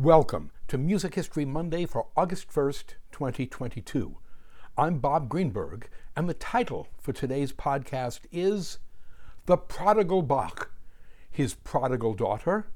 Welcome to Music History Monday for August 1st, 2022. I'm Bob Greenberg, and the title for today's podcast is The Prodigal Bach, His Prodigal Daughter,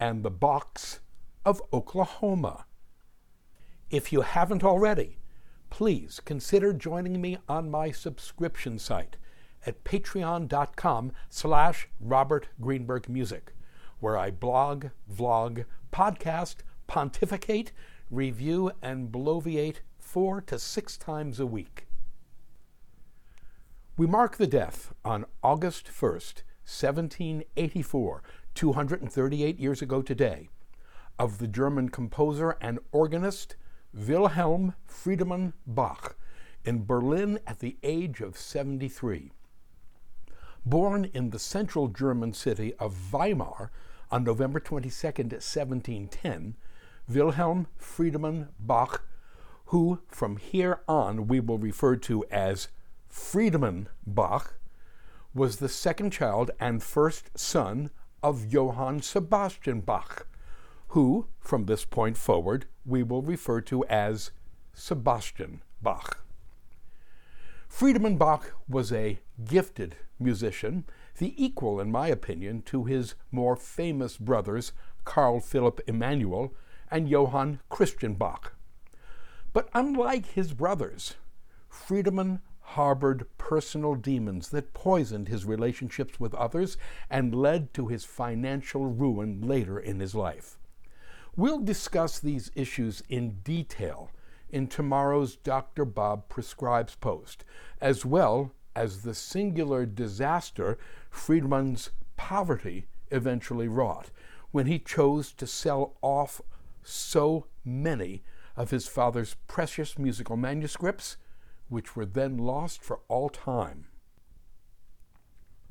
and the Bachs of Oklahoma. If you haven't already, please consider joining me on my subscription site at patreon.com slash Robert Greenberg Music, where I blog, vlog, podcast, pontificate, review, and bloviate four to six times a week. We mark the death on August 1st, 1784, 238 years ago today, of the German composer and organist Wilhelm Friedemann Bach in Berlin at the age of 73. Born in the central German city of Weimar on November 22, 1710, Wilhelm Friedemann Bach, who from here on we will refer to as Friedemann Bach, was the second child and first son of Johann Sebastian Bach, who, from this point forward, we will refer to as Sebastian Bach. Friedemann Bach was a gifted musician, the equal, in my opinion, to his more famous brothers, Carl Philipp Emanuel and Johann Christian Bach. But unlike his brothers, Friedemann harbored personal demons that poisoned his relationships with others and led to his financial ruin later in his life. We'll discuss these issues in detail in tomorrow's Dr. Bob Prescribes post, as well as the singular disaster Friedemann's poverty eventually wrought when he chose to sell off so many of his father's precious musical manuscripts, which were then lost for all time.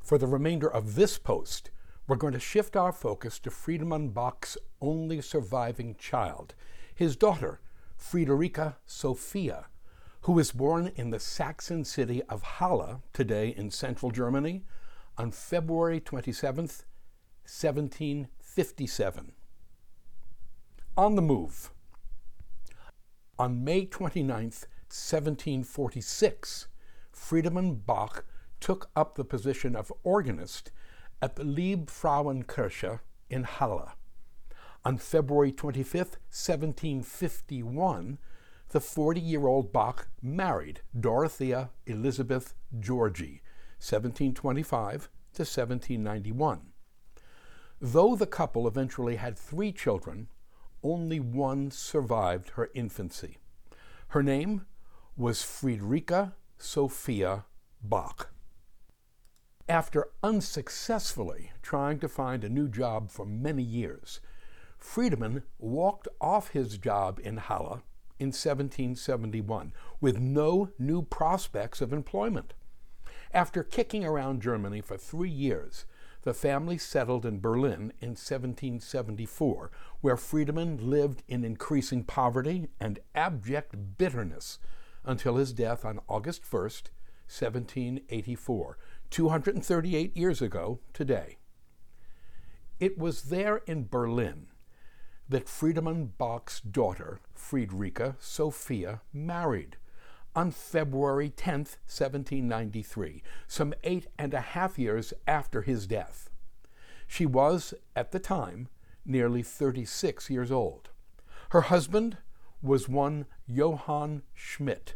For the remainder of this post, we're going to shift our focus to Friedemann Bach's only surviving child, his daughter, Friederike Sophia, who was born in the Saxon city of Halle, today in central Germany, on February 27, 1757. On the move. On May 29, 1746, Friedemann Bach took up the position of organist at the Liebfrauenkirche in Halle. On February 25, 1751, the 40 year old Bach married Dorothea Elizabeth Georgi, 1725 to 1791. Though the couple eventually had three children, only one survived her infancy. Her name was Friederike Sophia Bach. After unsuccessfully trying to find a new job for many years, Friedemann walked off his job in Halle in 1771 with no new prospects of employment. After kicking around Germany for three years, the family settled in Berlin in 1774, where Friedemann lived in increasing poverty and abject bitterness until his death on August 1st, 1784, 238 years ago today. It was there in Berlin that Friedemann Bach's daughter, Friederike Sophia, married on February 10, 1793, some eight and a half years after his death. She was, at the time, nearly 36 years old. Her husband was one Johann Schmidt.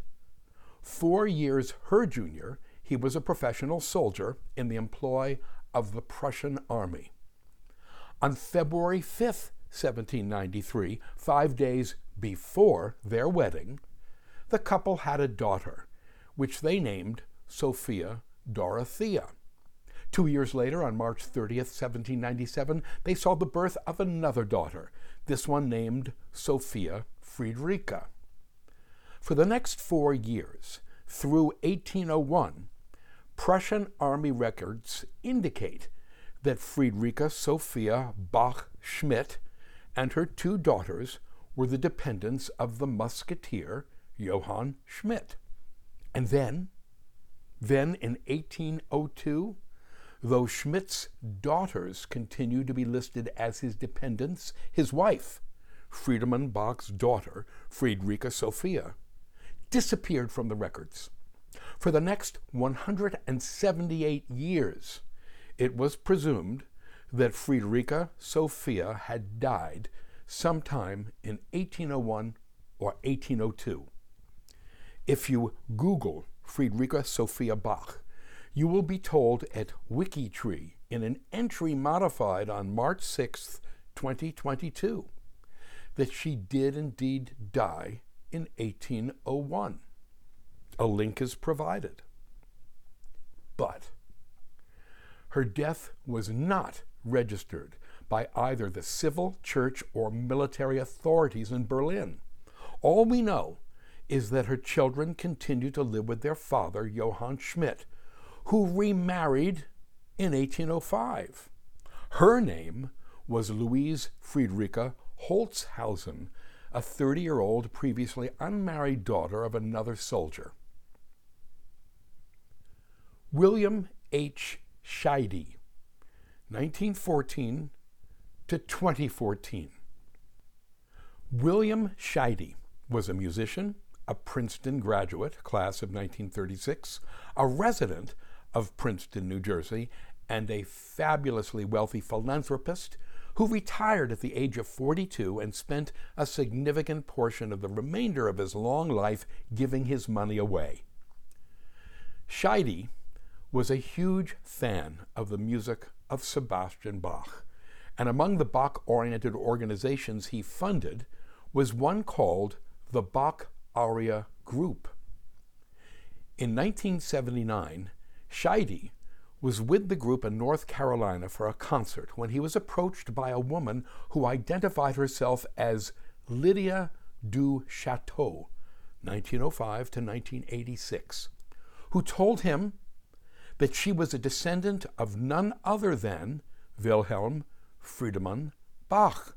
Four years her junior, he was a professional soldier in the employ of the Prussian army. On February 5th, 1793, five days before their wedding, the couple had a daughter, which they named Sophia Dorothea. Two years later, on March 30th, 1797, they saw the birth of another daughter, this one named Sophia Friederike. For the next four years, through 1801, Prussian army records indicate that Friederike Sophia Bach Schmidt and her two daughters were the dependents of the musketeer Johann Schmidt. And then, then in 1802, though Schmidt's daughters continued to be listed as his dependents, his wife, Friedemann Bach's daughter, Friederike Sophia, disappeared from the records. For the next 178 years, it was presumed that Friederike Sophia had died sometime in 1801 or 1802. If you Google Friederike Sophia Bach, you will be told at Wikitree in an entry modified on March 6, 2022, that she did indeed die in 1801. A link is provided. But her death was not registered by either the civil, church, or military authorities in Berlin. All we know is that her children continued to live with their father, Johann Schmidt, who remarried in 1805. Her name was Louise Friederike Holzhausen, a 30 year old previously unmarried daughter of another soldier. William H. Scheide, 1914 to 2014. William Scheide was a musician, a Princeton graduate, class of 1936, a resident of Princeton, New Jersey, and a fabulously wealthy philanthropist who retired at the age of 42 and spent a significant portion of the remainder of his long life giving his money away. Scheide was a huge fan of the music of Sebastian Bach, and among the Bach oriented organizations he funded was one called the Bach Aria Group. In 1979, Scheide was with the group in North Carolina for a concert when he was approached by a woman who identified herself as Lydia du Chateau, 1905 to 1986, who told him that she was a descendant of none other than Wilhelm Friedemann Bach.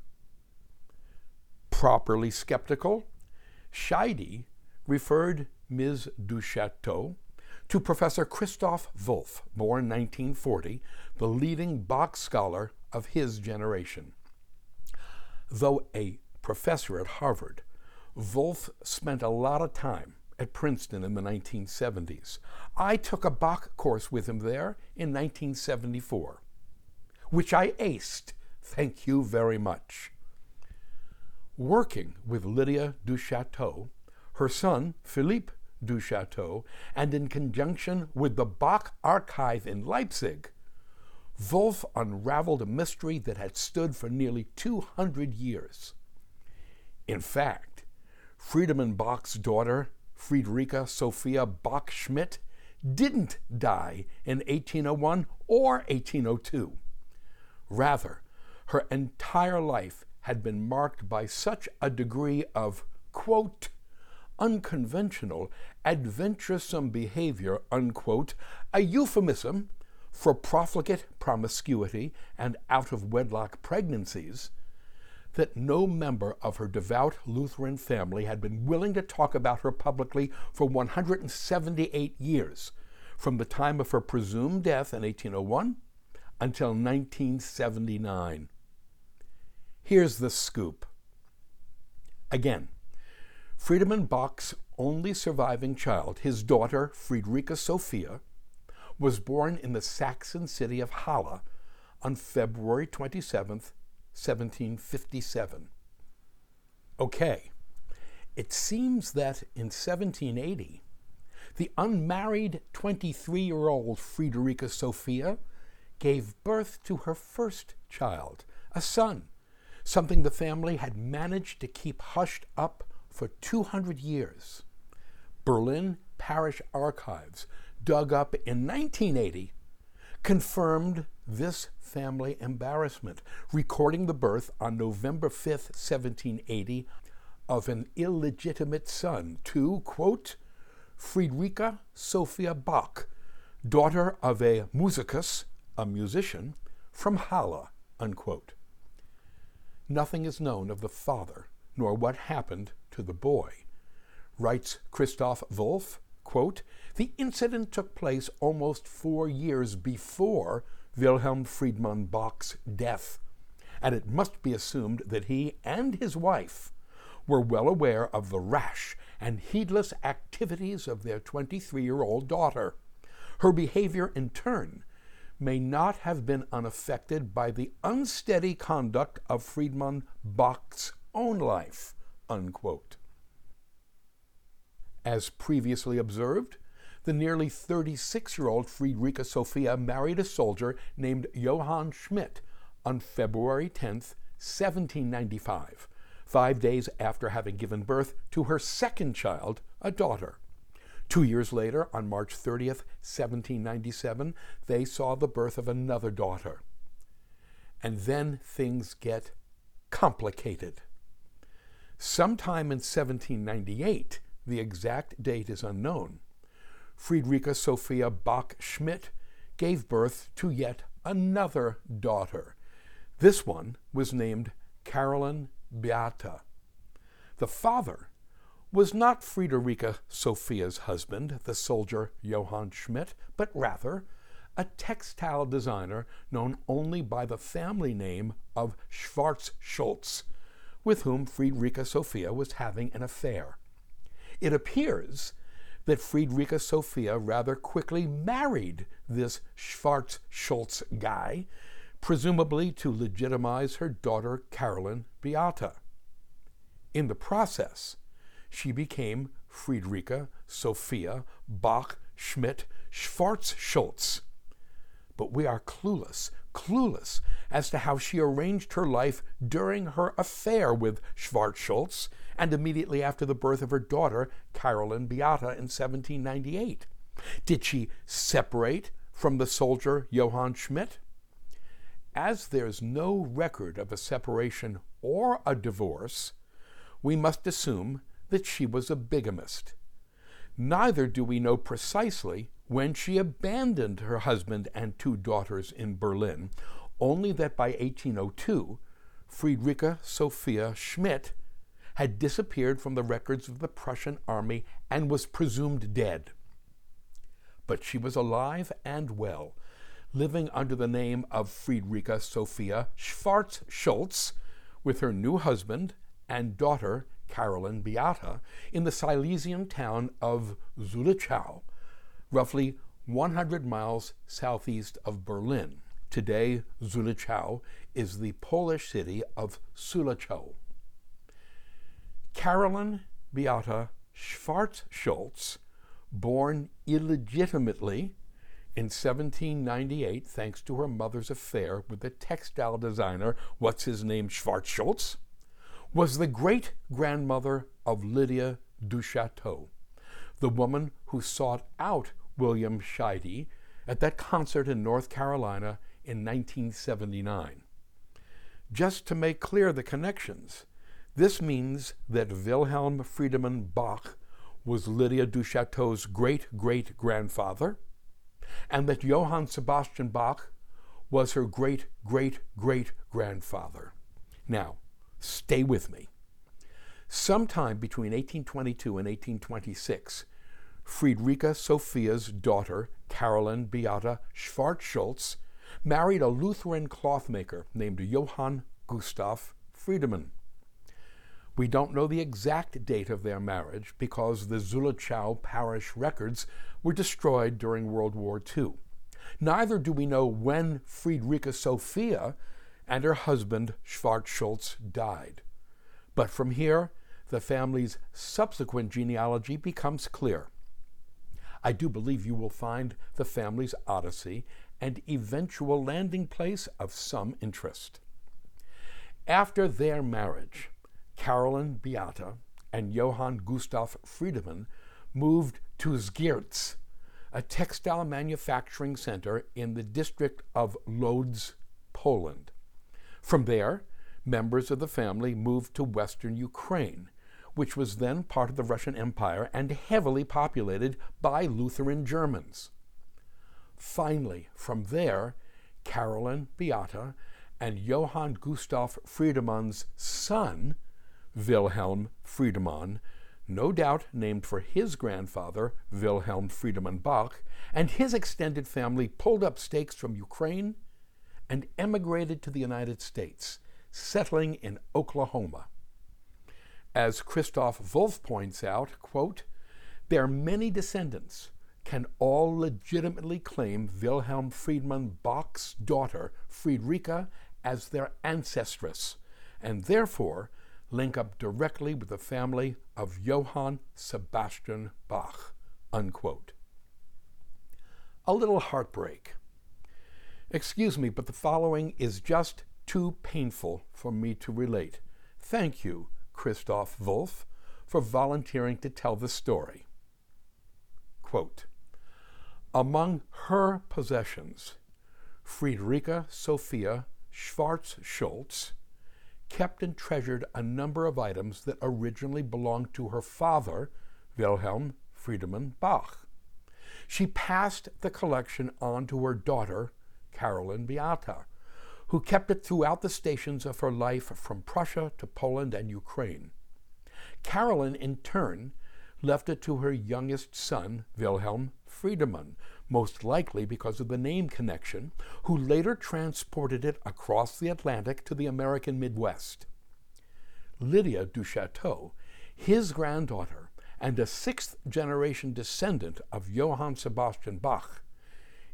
Properly skeptical, Scheide referred Ms. du Chateau to Professor Christoph Wolff, born 1940, the leading Bach scholar of his generation. Though a professor at Harvard, Wolff spent a lot of time at Princeton in the 1970s. I took a Bach course with him there in 1974, which I aced. Thank you very much. Working with Lydia Duchateau, her son, Philippe Duchateau, and in conjunction with the Bach Archive in Leipzig, Wolff unraveled a mystery that had stood for nearly 200 years. In fact, Friedemann Bach's daughter, Friederike Sophia Bach Schmidt, didn't die in 1801 or 1802. Rather, her entire life had been marked by such a degree of, quote, unconventional, adventuresome behavior, unquote, a euphemism for profligate promiscuity and out of wedlock pregnancies, that no member of her devout Lutheran family had been willing to talk about her publicly for 178 years, from the time of her presumed death in 1801 until 1979. Here's the scoop. Again, Friedemann Bach's only surviving child, his daughter Friederike Sophia, was born in the Saxon city of Halle on February 27, 1757. Okay, it seems that in 1780, the unmarried 23 year old Friederike Sophia gave birth to her first child, a son, something the family had managed to keep hushed up for 200 years. Berlin Parish Archives, dug up in 1980, confirmed this family embarrassment, recording the birth on November 5, 1780, of an illegitimate son to, quote, Friederike Sophia Bach, daughter of a musicus, a musician, from Halle, unquote. Nothing is known of the father nor what happened to the boy. Writes Christoph Wolff, quote, the incident took place almost four years before Wilhelm Friedemann Bach's death, and it must be assumed that he and his wife were well aware of the rash and heedless activities of their 23 year old daughter. Her behavior, in turn, may not have been unaffected by the unsteady conduct of Friedemann Bach's own life. Unquote. As previously observed, the nearly 36 year old Friederike Sophia married a soldier named Johann Schmidt on February 10, 1795, five days after having given birth to her second child, a daughter. Two years later, on March 30, 1797, they saw the birth of another daughter. And then things get complicated. Sometime in 1798, the exact date is unknown, Friederike Sophia Bach Schmidt gave birth to yet another daughter. This one was named Caroline Beata. The father was not Friederike Sophia's husband, the soldier Johann Schmidt, but rather a textile designer known only by the family name of Schwarz Schultz, with whom Friederike Sophia was having an affair. It appears that Friederike Sophia rather quickly married this Schwarz Schultz guy, presumably to legitimize her daughter Caroline Beata. In the process, she became Friederike Sophia Bach Schmidt Schwarz Schultz. But we are clueless, clueless as to how she arranged her life during her affair with Schwarz Schultz and immediately after the birth of her daughter, Caroline Beata, in 1798. Did she separate from the soldier Johann Schmidt? As there's no record of a separation or a divorce, we must assume that she was a bigamist. Neither do we know precisely when she abandoned her husband and two daughters in Berlin, only that by 1802, Friederike Sophia Schmidt had disappeared from the records of the Prussian army and was presumed dead. But she was alive and well, living under the name of Friederike Sophia Schwarz Schultz with her new husband and daughter Caroline Beata in the Silesian town of Züllichau, roughly 100 miles southeast of Berlin. Today, Züllichau is the Polish city of Sulechów. Caroline Beata Schwarz Schultz, born illegitimately in 1798 thanks to her mother's affair with the textile designer, what's his name, Schwarz Schultz, was the great grandmother of Lydia Duchateau, the woman who sought out William Scheide at that concert in North Carolina in 1979. Just to make clear the connections, this means that Wilhelm Friedemann Bach was Lydia Duchateau's great great grandfather, and that Johann Sebastian Bach was her great great great grandfather. Now, stay with me. Sometime between 1822 and 1826, Friederike Sophia's daughter, Caroline Beata Schwarz Schultz, married a Lutheran clothmaker named Johann Gustav Friedemann. We don't know the exact date of their marriage because the Züllichau parish records were destroyed during World War II. Neither do we know when Friederike Sophia and her husband Schwarz Schultz died. But from here, the family's subsequent genealogy becomes clear. I do believe you will find the family's odyssey and eventual landing place of some interest. After their marriage, Caroline Beata and Johann Gustav Friedemann moved to Zgierz, a textile manufacturing center in the district of Lodz, Poland. From there, members of the family moved to western Ukraine, which was then part of the Russian Empire and heavily populated by Lutheran Germans. Finally, from there, Caroline Beata and Johann Gustav Friedemann's son Wilhelm Friedemann, no doubt named for his grandfather, Wilhelm Friedemann Bach, and his extended family pulled up stakes from Ukraine and emigrated to the United States, settling in Oklahoma. As Christoph Wolff points out, quote, their many descendants can all legitimately claim Wilhelm Friedemann Bach's daughter, Friederike, as their ancestress, and therefore link up directly with the family of Johann Sebastian Bach. Unquote. A little heartbreak. Excuse me, but the following is just too painful for me to relate. Thank you, Christoph Wolff, for volunteering to tell the story. Quote, Among her possessions, Friederike Sophia Schwarz Schultz kept and treasured a number of items that originally belonged to her father, Wilhelm Friedemann Bach. She passed the collection on to her daughter, Caroline Beata, who kept it throughout the stations of her life from Prussia to Poland and Ukraine. Caroline, in turn, left it to her youngest son, Wilhelm Friedemann, most likely because of the name connection, who later transported it across the Atlantic to the American Midwest. Lydia du Chateau, his granddaughter and a sixth generation descendant of Johann Sebastian Bach,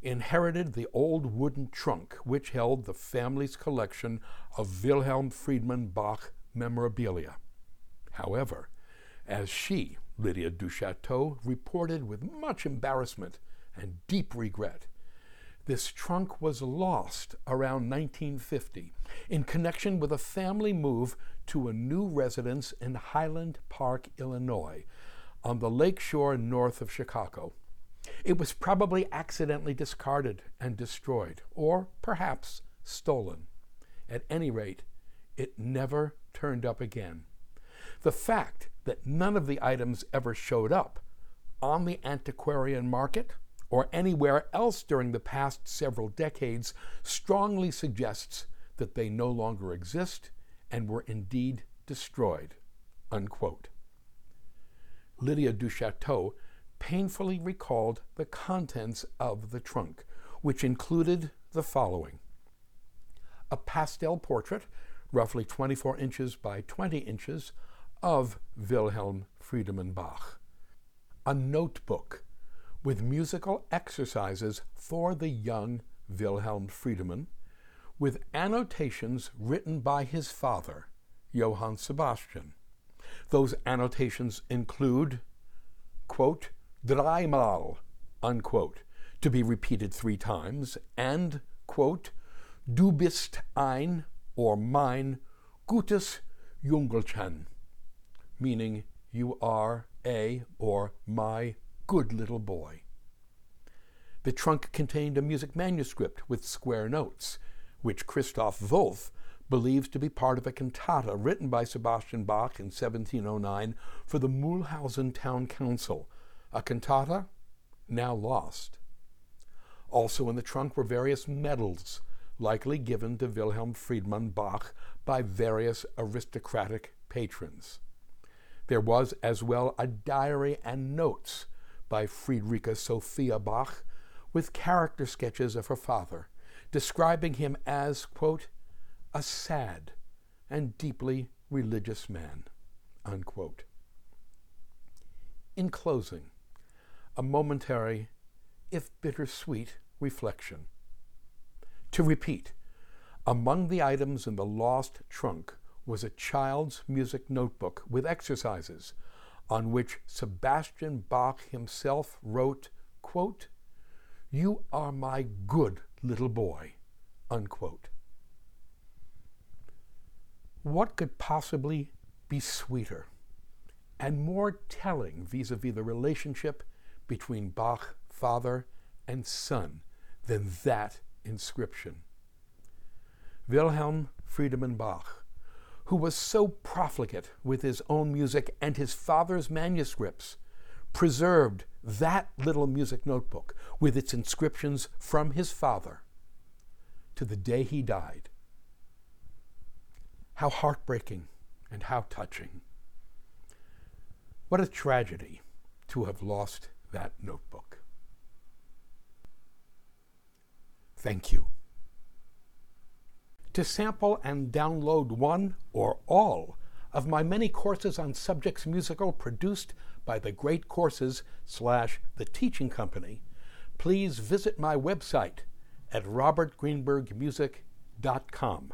inherited the old wooden trunk which held the family's collection of Wilhelm Friedemann Bach memorabilia. However, as she, Lydia du Chateau, reported with much embarrassment and deep regret, this trunk was lost around 1950 in connection with a family move to a new residence in Highland Park, Illinois, on the lake shore north of Chicago. It was probably accidentally discarded and destroyed, or perhaps stolen. At any rate, it never turned up again. The fact that none of the items ever showed up on the antiquarian market or anywhere else during the past several decades strongly suggests that they no longer exist and were indeed destroyed. Unquote. Lydia Duchateau painfully recalled the contents of the trunk, which included the following a pastel portrait, roughly 24 inches by 20 inches, of Wilhelm Friedemann Bach, a notebook with musical exercises for the young Wilhelm Friedemann, with annotations written by his father, Johann Sebastian. Those annotations include, quote, dreimal, unquote, to be repeated three times, and, quote, du bist ein or mein gutes Jungelchen, meaning you are a or my good little boy. The trunk contained a music manuscript with square notes, which Christoph Wolff believes to be part of a cantata written by Sebastian Bach in 1709 for the Mühlhausen Town Council a cantata now lost. Also in the trunk were various medals, likely given to Wilhelm Friedemann Bach by various aristocratic patrons. There was as well a diary and notes by Friederike Sophia Bach with character sketches of her father, describing him as, quote, a sad and deeply religious man, unquote. In closing, a momentary, if bittersweet, reflection. To repeat, among the items in the lost trunk was a child's music notebook with exercises on which Sebastian Bach himself wrote, quote, You are my good little boy, unquote. What could possibly be sweeter and more telling vis a vis the relationship between Bach, father, and son than that inscription. Wilhelm Friedemann Bach, who was so profligate with his own music and his father's manuscripts, preserved that little music notebook with its inscriptions from his father to the day he died. How heartbreaking and how touching. What a tragedy to have lost that notebook. Thank you. To sample and download one or all of my many courses on subjects musical produced by the Great Courses slash The Teaching Company, please visit my website at robertgreenbergmusic.com.